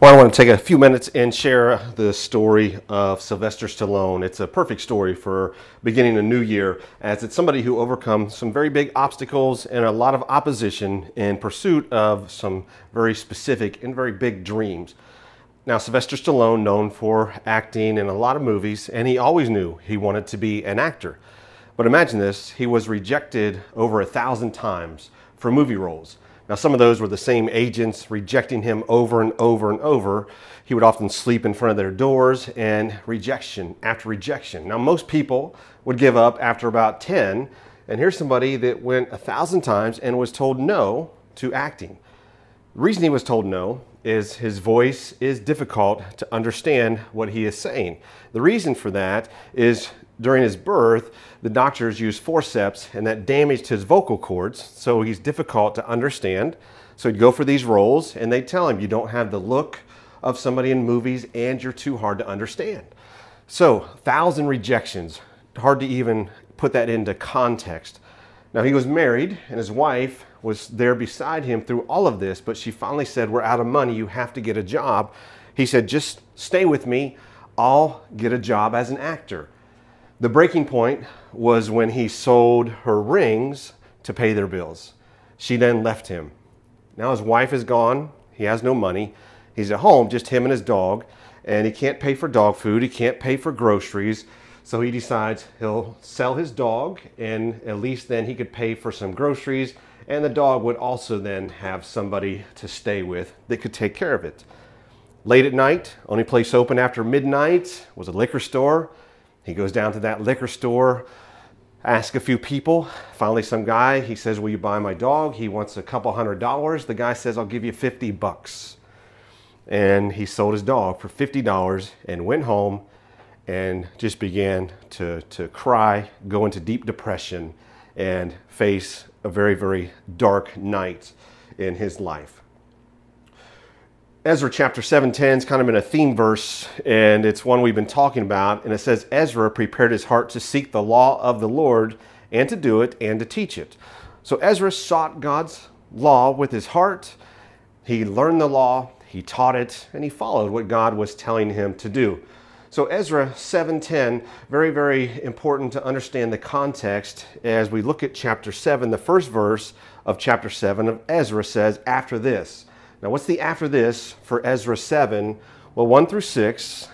Well, I want to take a few minutes and share the story of Sylvester Stallone. It's a perfect story for beginning a new year, as it's somebody who overcome some very big obstacles and a lot of opposition in pursuit of some very specific and very big dreams. Now, Sylvester Stallone, known for acting in a lot of movies, and he always knew he wanted to be an actor. But imagine this he was rejected over a thousand times for movie roles. Now, some of those were the same agents rejecting him over and over and over. He would often sleep in front of their doors and rejection after rejection. Now, most people would give up after about 10. And here's somebody that went a thousand times and was told no to acting. The reason he was told no is his voice is difficult to understand what he is saying. The reason for that is during his birth, the doctors used forceps and that damaged his vocal cords, so he's difficult to understand. So he'd go for these roles and they'd tell him, You don't have the look of somebody in movies and you're too hard to understand. So, thousand rejections, hard to even put that into context. Now, he was married and his wife was there beside him through all of this, but she finally said, We're out of money. You have to get a job. He said, Just stay with me. I'll get a job as an actor. The breaking point was when he sold her rings to pay their bills. She then left him. Now his wife is gone. He has no money. He's at home, just him and his dog, and he can't pay for dog food. He can't pay for groceries. So he decides he'll sell his dog, and at least then he could pay for some groceries, and the dog would also then have somebody to stay with that could take care of it. Late at night, only place open after midnight was a liquor store. He goes down to that liquor store, asks a few people. Finally, some guy, he says, Will you buy my dog? He wants a couple hundred dollars. The guy says, I'll give you 50 bucks. And he sold his dog for $50 and went home and just began to, to cry, go into deep depression, and face a very, very dark night in his life. Ezra chapter 7:10 is kind of in a theme verse, and it's one we've been talking about. And it says, Ezra prepared his heart to seek the law of the Lord and to do it and to teach it. So Ezra sought God's law with his heart. He learned the law, he taught it, and he followed what God was telling him to do. So Ezra 7:10, very very important to understand the context as we look at chapter 7. The first verse of chapter 7 of Ezra says, "After this." Now, what's the after this for Ezra 7? Well, 1 through 6,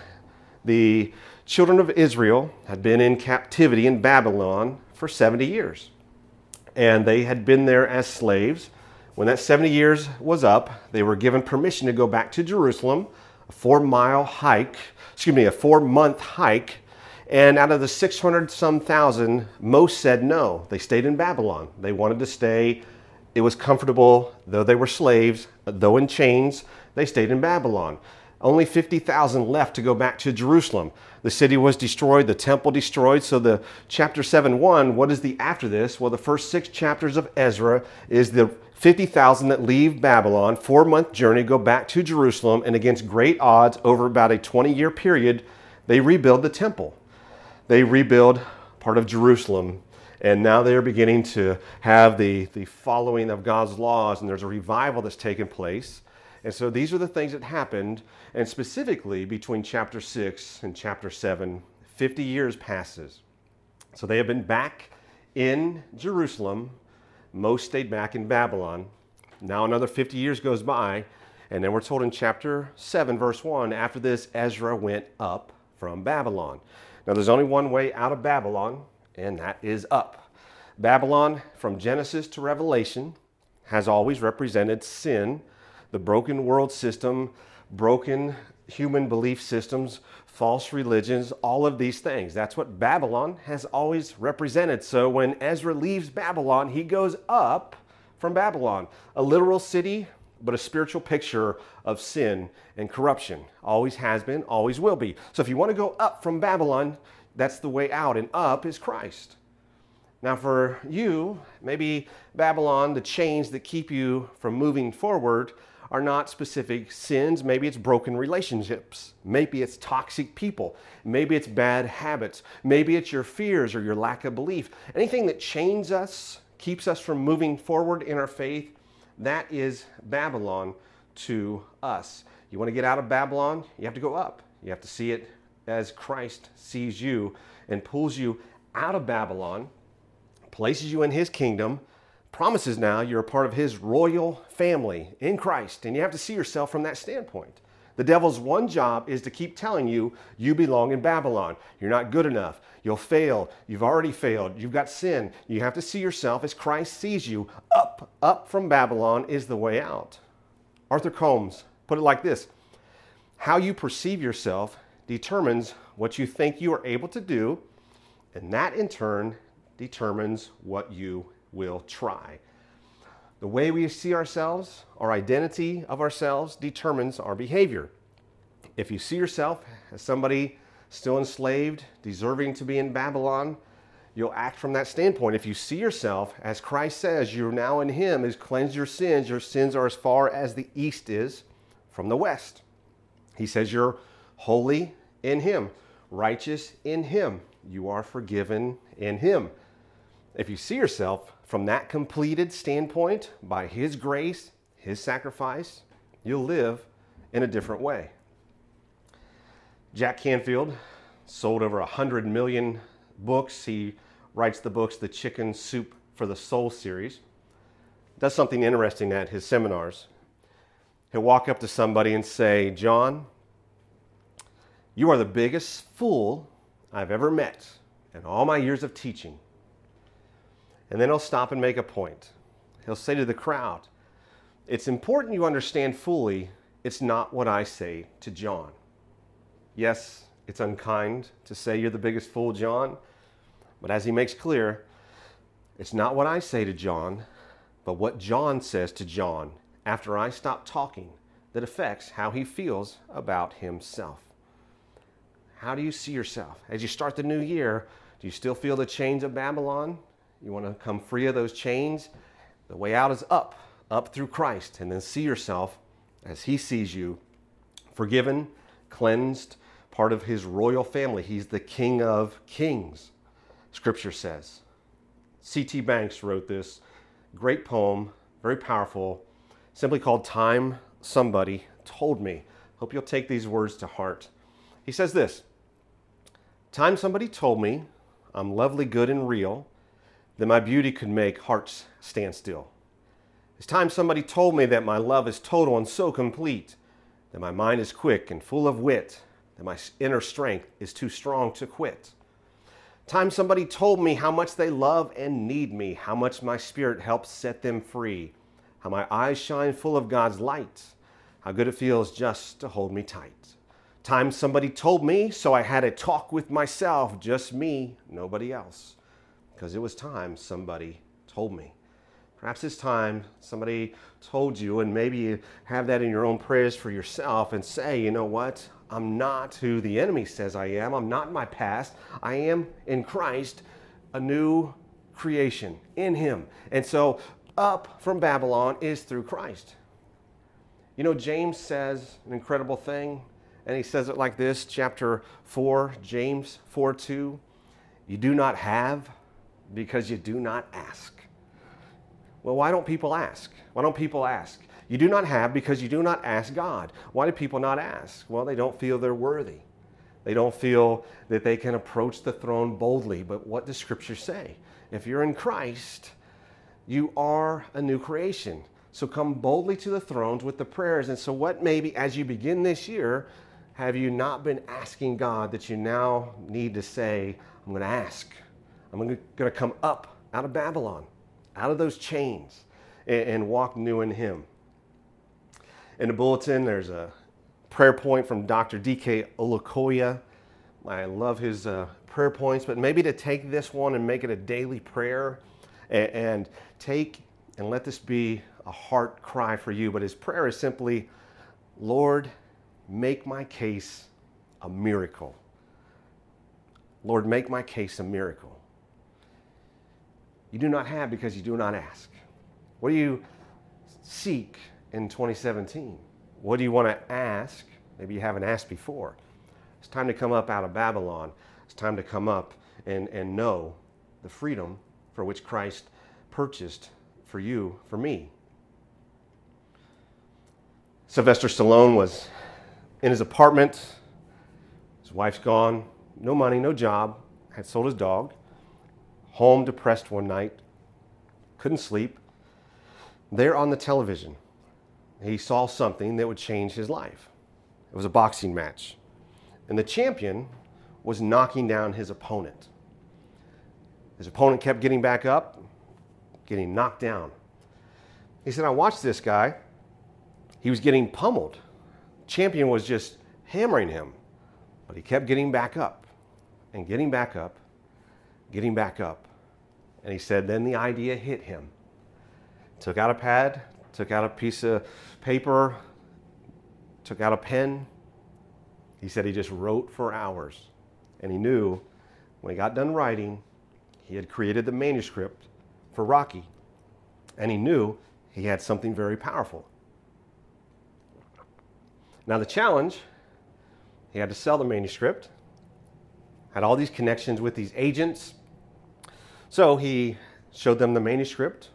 the children of Israel had been in captivity in Babylon for 70 years. And they had been there as slaves. When that 70 years was up, they were given permission to go back to Jerusalem, a four mile hike, excuse me, a four month hike. And out of the 600 some thousand, most said no. They stayed in Babylon. They wanted to stay it was comfortable, though they were slaves, though in chains, they stayed in Babylon. Only 50,000 left to go back to Jerusalem. The city was destroyed, the temple destroyed. So, the chapter 7 1, what is the after this? Well, the first six chapters of Ezra is the 50,000 that leave Babylon, four month journey, go back to Jerusalem, and against great odds, over about a 20 year period, they rebuild the temple. They rebuild part of Jerusalem and now they're beginning to have the, the following of God's laws, and there's a revival that's taken place. And so these are the things that happened, and specifically between chapter 6 and chapter 7, 50 years passes. So they have been back in Jerusalem. Most stayed back in Babylon. Now another 50 years goes by, and then we're told in chapter 7, verse 1 after this, Ezra went up from Babylon. Now there's only one way out of Babylon, and that is up. Babylon, from Genesis to Revelation, has always represented sin, the broken world system, broken human belief systems, false religions, all of these things. That's what Babylon has always represented. So when Ezra leaves Babylon, he goes up from Babylon, a literal city, but a spiritual picture of sin and corruption. Always has been, always will be. So if you want to go up from Babylon, that's the way out, and up is Christ. Now, for you, maybe Babylon, the chains that keep you from moving forward are not specific sins. Maybe it's broken relationships. Maybe it's toxic people. Maybe it's bad habits. Maybe it's your fears or your lack of belief. Anything that chains us, keeps us from moving forward in our faith, that is Babylon to us. You want to get out of Babylon? You have to go up. You have to see it as Christ sees you and pulls you out of Babylon, places you in his kingdom, promises now you're a part of his royal family in Christ. And you have to see yourself from that standpoint. The devil's one job is to keep telling you you belong in Babylon. You're not good enough. You'll fail. You've already failed. You've got sin. You have to see yourself as Christ sees you. Up, up from Babylon is the way out. Arthur Combs put it like this How you perceive yourself determines what you think you are able to do, and that in turn determines what you will try. The way we see ourselves, our identity of ourselves, determines our behavior. If you see yourself as somebody still enslaved, deserving to be in Babylon, you'll act from that standpoint. If you see yourself, as Christ says, you're now in Him, has cleansed your sins, your sins are as far as the east is from the west. He says you're holy in Him, righteous in Him, you are forgiven in Him. If you see yourself from that completed standpoint, by His grace, His sacrifice, you'll live in a different way. Jack Canfield sold over 100 million books. He writes the books The Chicken Soup for the Soul series. Does something interesting at his seminars. He'll walk up to somebody and say, John, you are the biggest fool I've ever met in all my years of teaching. And then he'll stop and make a point. He'll say to the crowd, It's important you understand fully it's not what I say to John. Yes, it's unkind to say you're the biggest fool, John, but as he makes clear, it's not what I say to John, but what John says to John after I stop talking that affects how he feels about himself. How do you see yourself? As you start the new year, do you still feel the chains of Babylon? You want to come free of those chains? The way out is up, up through Christ, and then see yourself as he sees you, forgiven, cleansed, part of his royal family. He's the King of Kings, Scripture says. C.T. Banks wrote this great poem, very powerful, simply called Time Somebody Told Me. Hope you'll take these words to heart. He says this Time somebody told me I'm lovely, good, and real, that my beauty could make hearts stand still. It's time somebody told me that my love is total and so complete, that my mind is quick and full of wit, that my inner strength is too strong to quit. Time somebody told me how much they love and need me, how much my spirit helps set them free, how my eyes shine full of God's light, how good it feels just to hold me tight. Time somebody told me, so I had a talk with myself, just me, nobody else, because it was time somebody told me. Perhaps it's time somebody told you, and maybe you have that in your own prayers for yourself and say, you know what? I'm not who the enemy says I am. I'm not my past. I am in Christ, a new creation in Him. And so, up from Babylon is through Christ. You know, James says an incredible thing, and he says it like this chapter 4, James 4 2. You do not have because you do not ask. Well, why don't people ask? Why don't people ask? You do not have because you do not ask God. Why do people not ask? Well, they don't feel they're worthy. They don't feel that they can approach the throne boldly. But what does Scripture say? If you're in Christ, you are a new creation. So come boldly to the thrones with the prayers. And so, what maybe as you begin this year, have you not been asking God that you now need to say, I'm going to ask? I'm going to come up out of Babylon out of those chains and, and walk new in Him. In the bulletin, there's a prayer point from Dr. D.K. Olukoya. I love his uh, prayer points, but maybe to take this one and make it a daily prayer and, and take and let this be a heart cry for you. But his prayer is simply, Lord, make my case a miracle. Lord, make my case a miracle. You do not have because you do not ask. What do you seek in 2017? What do you want to ask? Maybe you haven't asked before. It's time to come up out of Babylon. It's time to come up and, and know the freedom for which Christ purchased for you, for me. Sylvester Stallone was in his apartment. His wife's gone, no money, no job, had sold his dog. Home depressed one night, couldn't sleep. There on the television, he saw something that would change his life. It was a boxing match. And the champion was knocking down his opponent. His opponent kept getting back up, getting knocked down. He said, I watched this guy. He was getting pummeled. Champion was just hammering him, but he kept getting back up and getting back up, getting back up. And he said, then the idea hit him. Took out a pad, took out a piece of paper, took out a pen. He said he just wrote for hours. And he knew when he got done writing, he had created the manuscript for Rocky. And he knew he had something very powerful. Now, the challenge he had to sell the manuscript, had all these connections with these agents. So he showed them the manuscript.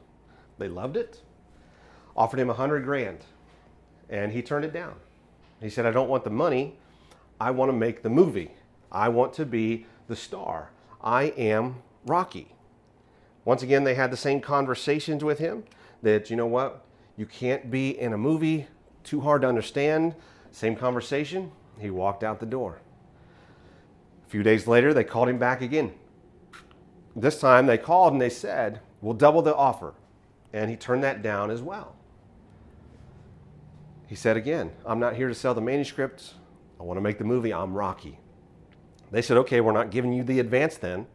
They loved it, offered him a hundred grand, and he turned it down. He said, I don't want the money. I want to make the movie. I want to be the star. I am Rocky. Once again, they had the same conversations with him that, you know what, you can't be in a movie, too hard to understand. Same conversation. He walked out the door. A few days later, they called him back again. This time they called and they said, We'll double the offer. And he turned that down as well. He said again, I'm not here to sell the manuscript. I want to make the movie. I'm Rocky. They said, Okay, we're not giving you the advance then.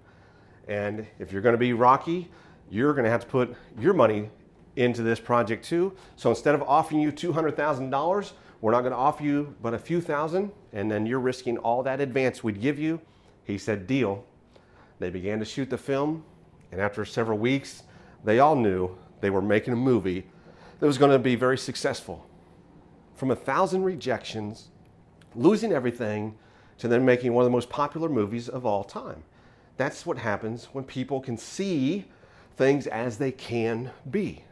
And if you're going to be Rocky, you're going to have to put your money into this project too. So instead of offering you $200,000, we're not going to offer you but a few thousand, and then you're risking all that advance we'd give you. He said, Deal. They began to shoot the film, and after several weeks, they all knew they were making a movie that was going to be very successful. From a thousand rejections, losing everything, to then making one of the most popular movies of all time. That's what happens when people can see things as they can be.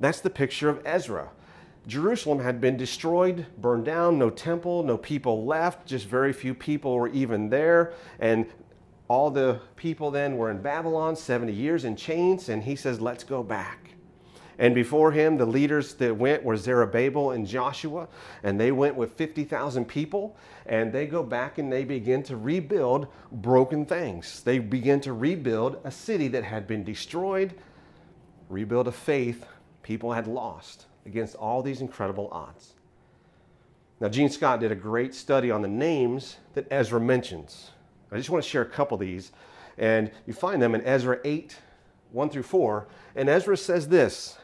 That's the picture of Ezra. Jerusalem had been destroyed, burned down, no temple, no people left, just very few people were even there. And all the people then were in Babylon, 70 years in chains, and he says, Let's go back. And before him, the leaders that went were Zerubbabel and Joshua, and they went with 50,000 people, and they go back and they begin to rebuild broken things. They begin to rebuild a city that had been destroyed, rebuild a faith people had lost against all these incredible odds. Now, Gene Scott did a great study on the names that Ezra mentions. I just want to share a couple of these, and you find them in Ezra 8, 1 through 4. And Ezra says this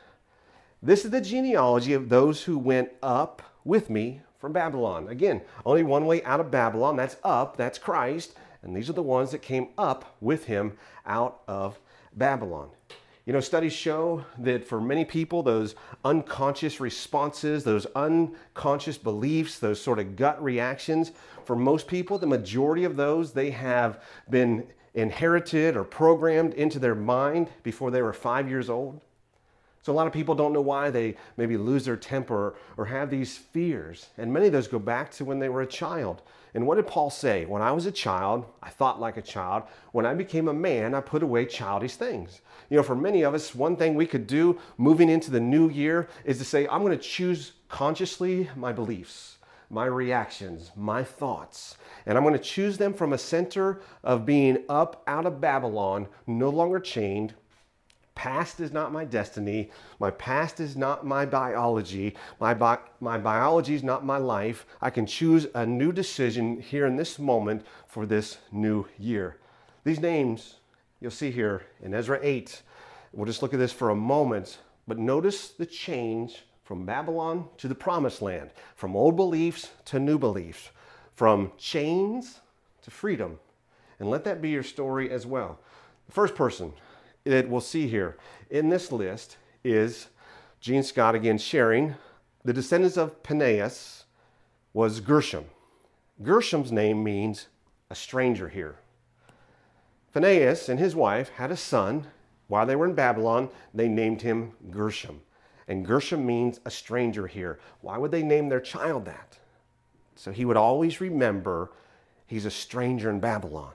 this is the genealogy of those who went up with me from Babylon. Again, only one way out of Babylon, that's up, that's Christ. And these are the ones that came up with him out of Babylon. You know, studies show that for many people, those unconscious responses, those unconscious beliefs, those sort of gut reactions, for most people, the majority of those, they have been inherited or programmed into their mind before they were five years old. So a lot of people don't know why they maybe lose their temper or have these fears. And many of those go back to when they were a child. And what did Paul say? When I was a child, I thought like a child. When I became a man, I put away childish things. You know, for many of us, one thing we could do moving into the new year is to say, I'm going to choose consciously my beliefs, my reactions, my thoughts. And I'm going to choose them from a center of being up out of Babylon, no longer chained, Past is not my destiny. My past is not my biology. My, bi- my biology is not my life. I can choose a new decision here in this moment for this new year. These names you'll see here in Ezra 8. We'll just look at this for a moment, but notice the change from Babylon to the promised land, from old beliefs to new beliefs, from chains to freedom. And let that be your story as well. The first person, that we'll see here in this list is Gene Scott again sharing the descendants of Phinehas was Gershom. Gershom's name means a stranger here. Phinehas and his wife had a son. While they were in Babylon, they named him Gershom. And Gershom means a stranger here. Why would they name their child that? So he would always remember he's a stranger in Babylon.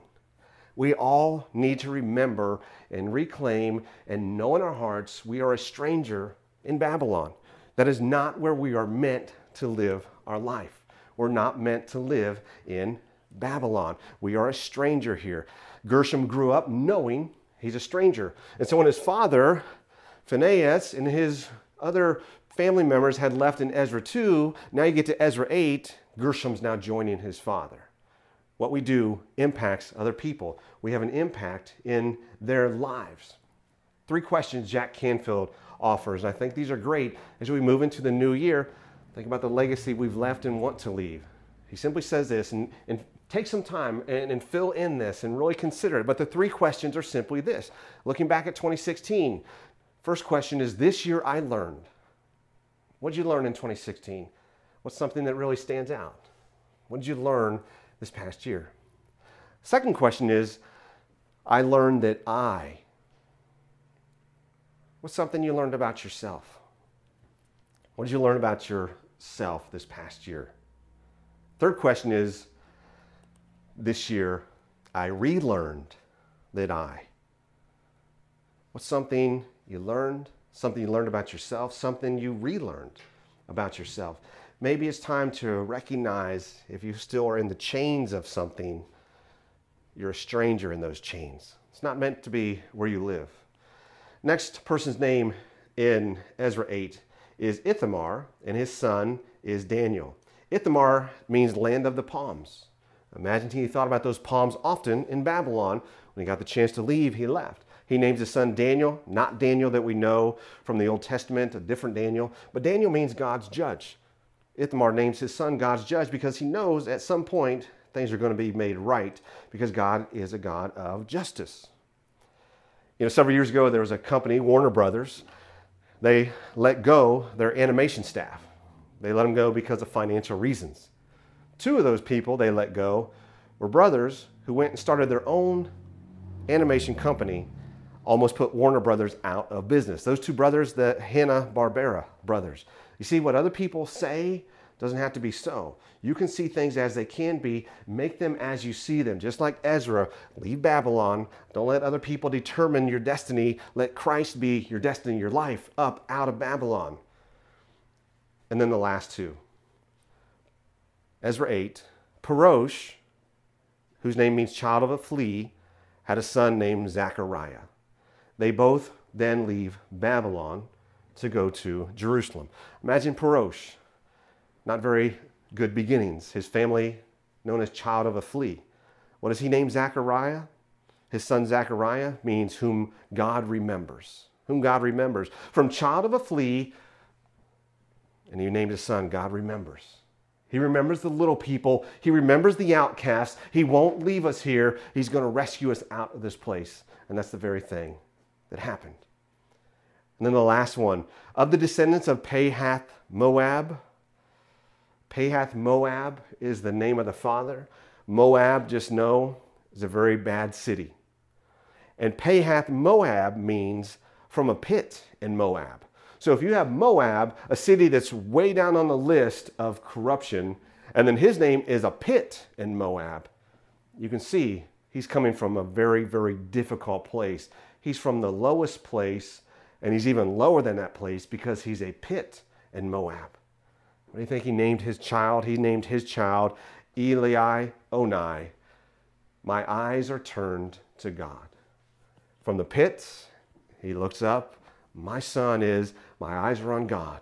We all need to remember and reclaim and know in our hearts we are a stranger in Babylon. That is not where we are meant to live our life. We're not meant to live in Babylon. We are a stranger here. Gershom grew up knowing he's a stranger. And so when his father, Phinehas, and his other family members had left in Ezra 2, now you get to Ezra 8, Gershom's now joining his father. What we do impacts other people. We have an impact in their lives. Three questions Jack Canfield offers. I think these are great as we move into the new year. Think about the legacy we've left and want to leave. He simply says this, and, and take some time and, and, fill in this and really consider it. But the three questions are simply this. Looking back at 2016, first question is This year I learned. What did you learn in 2016? What's something that really stands out? What did you learn this past year? Second question is I learned that I. What's something you learned about yourself? What did you learn about yourself this past year? Third question is this year, I relearned that I. What's something you learned? Something you learned about yourself? Something you relearned about yourself? Maybe it's time to recognize if you still are in the chains of something, you're a stranger in those chains. It's not meant to be where you live. Next person's name in Ezra 8 is Ithamar, and his son is Daniel. Ithamar means land of the palms. Imagine he thought about those palms often in Babylon. When he got the chance to leave, he left. He names his son Daniel, not Daniel that we know from the Old Testament, a different Daniel, but Daniel means God's judge. Ithamar names his son God's judge because he knows at some point things are going to be made right because God is a God of justice. You know, several years ago, there was a company, Warner Brothers. They let go their animation staff. They let them go because of financial reasons. Two of those people they let go were brothers who went and started their own animation company, almost put Warner Brothers out of business. Those two brothers, the Hanna-Barbera brothers. You see, what other people say doesn't have to be so. You can see things as they can be, make them as you see them. Just like Ezra, leave Babylon. Don't let other people determine your destiny. Let Christ be your destiny, your life, up out of Babylon. And then the last two Ezra 8, Parosh, whose name means child of a flea, had a son named Zechariah. They both then leave Babylon to go to Jerusalem. Imagine Parosh, not very good beginnings. His family, known as child of a flea. What does he name Zechariah? His son Zechariah means whom God remembers. Whom God remembers. From child of a flea, and he named his son God remembers. He remembers the little people. He remembers the outcasts. He won't leave us here. He's going to rescue us out of this place. And that's the very thing that happened. And then the last one of the descendants of Pahath Moab. Pahath Moab is the name of the father. Moab, just know, is a very bad city. And Pahath Moab means from a pit in Moab. So if you have Moab, a city that's way down on the list of corruption, and then his name is a pit in Moab, you can see he's coming from a very, very difficult place. He's from the lowest place, and he's even lower than that place because he's a pit in Moab. What do you think he named his child? He named his child Eli Onai. My eyes are turned to God. From the pit, he looks up. My son is my eyes are on God.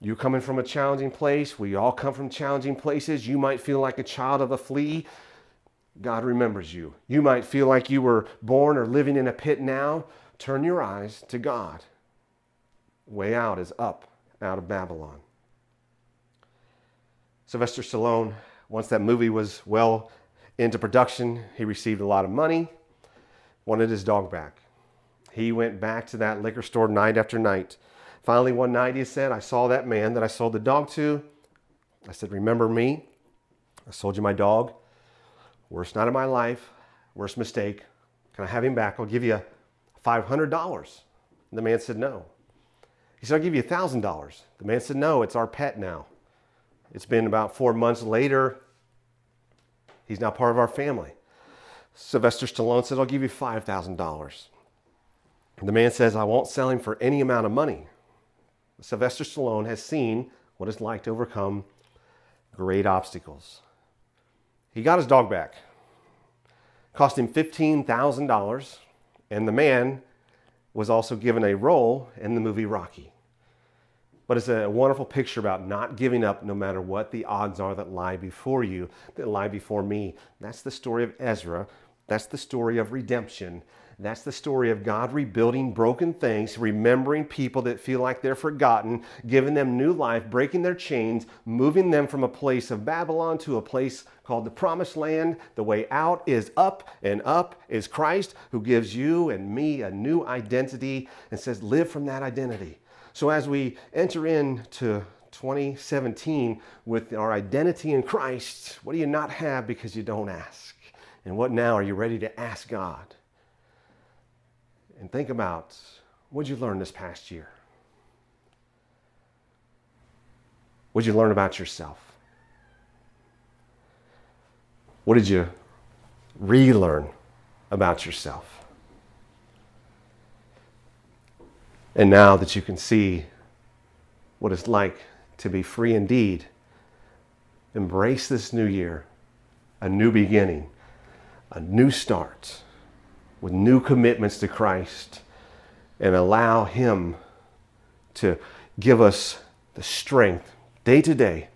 You coming from a challenging place, we all come from challenging places. You might feel like a child of a flea. God remembers you. You might feel like you were born or living in a pit now. Turn your eyes to God. Way out is up out of Babylon. Sylvester Stallone, once that movie was well into production, he received a lot of money, wanted his dog back. He went back to that liquor store night after night. Finally, one night he said, I saw that man that I sold the dog to. I said, Remember me? I sold you my dog. Worst night of my life, worst mistake. Can I have him back? I'll give you $500. The man said, No. He said, I'll give you $1,000. The man said, No, it's our pet now. It's been about four months later. He's now part of our family. Sylvester Stallone said, I'll give you $5,000. The man says, I won't sell him for any amount of money. Sylvester Stallone has seen what it's like to overcome great obstacles. He got his dog back. Cost him $15,000, and the man was also given a role in the movie Rocky. But it's a wonderful picture about not giving up no matter what the odds are that lie before you, that lie before me. That's the story of Ezra. That's the story of redemption. That's the story of God rebuilding broken things, remembering people that feel like they're forgotten, giving them new life, breaking their chains, moving them from a place of Babylon to a place called the promised land. The way out is up, and up is Christ, who gives you and me a new identity and says, live from that identity. So as we enter into 2017 with our identity in Christ, what do you not have because you don't ask? And what now are you ready to ask God? And think about what you learn this past year? What did you learn about yourself? What did you relearn about yourself? And now that you can see what it's like to be free indeed, embrace this new year, a new beginning, a new start with new commitments to Christ, and allow Him to give us the strength day to day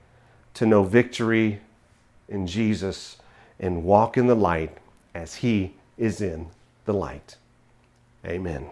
to know victory in Jesus and walk in the light as He is in the light. Amen.